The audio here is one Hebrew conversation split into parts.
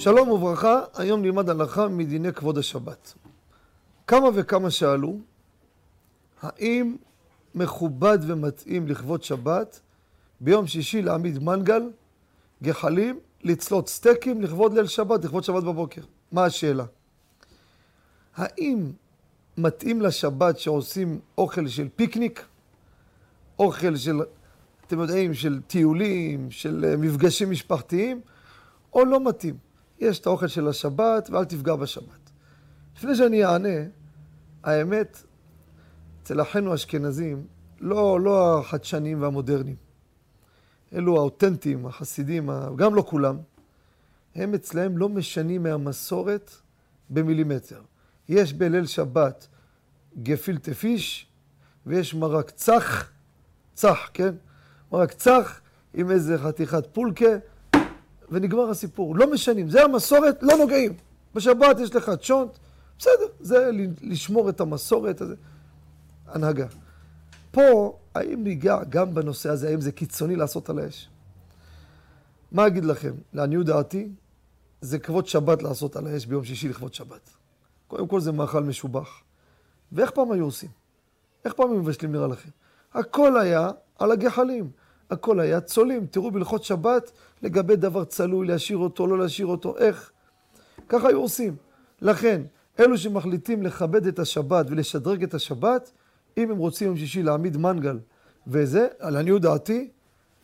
שלום וברכה, היום נלמד הלכה מדיני כבוד השבת. כמה וכמה שאלו, האם מכובד ומתאים לכבוד שבת ביום שישי להעמיד מנגל, גחלים, לצלות סטייקים לכבוד ליל שבת, לכבוד שבת בבוקר? מה השאלה? האם מתאים לשבת שעושים אוכל של פיקניק, אוכל של, אתם יודעים, של טיולים, של אה, מפגשים משפחתיים, או לא מתאים? יש את האוכל של השבת ואל תפגע בשבת. לפני שאני אענה, האמת, אצל אחינו האשכנזים, לא, לא החדשניים והמודרניים, אלו האותנטיים, החסידים, גם לא כולם, הם אצלהם לא משנים מהמסורת במילימטר. יש בליל שבת גפילטה פיש, ויש מרק צח, צח, כן? מרק צח עם איזה חתיכת פולקה, ונגמר הסיפור. לא משנים, זה המסורת, לא נוגעים. בשבת יש לך צ'ונט, בסדר, זה לשמור את המסורת, הזה. הנהגה. פה, האם ניגע גם בנושא הזה, האם זה קיצוני לעשות על האש? מה אגיד לכם? לעניות דעתי, זה כבוד שבת לעשות על האש ביום שישי לכבוד שבת. קודם כל זה מאכל משובח. ואיך פעם היו עושים? איך פעם היו מבשלים נראה לכם? הכל היה על הגחלים. הכל היה צולים. תראו בהלכות שבת לגבי דבר צלוי, להשאיר אותו, לא להשאיר אותו, איך? ככה היו עושים. לכן, אלו שמחליטים לכבד את השבת ולשדרג את השבת, אם הם רוצים יום שישי להעמיד מנגל וזה, לעניות דעתי,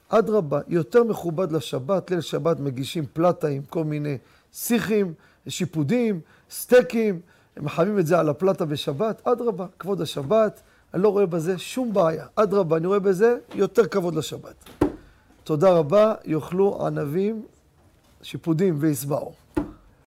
אדרבה, יותר מכובד לשבת, ליל שבת מגישים פלטה עם כל מיני שיחים, שיפודים, סטייקים, הם מחממים את זה על הפלטה בשבת, אדרבה, כבוד השבת, אני לא רואה בזה שום בעיה. אדרבה, אני רואה בזה יותר כבוד לשבת. תודה רבה, יאכלו ענבים, שיפודים וישבעו.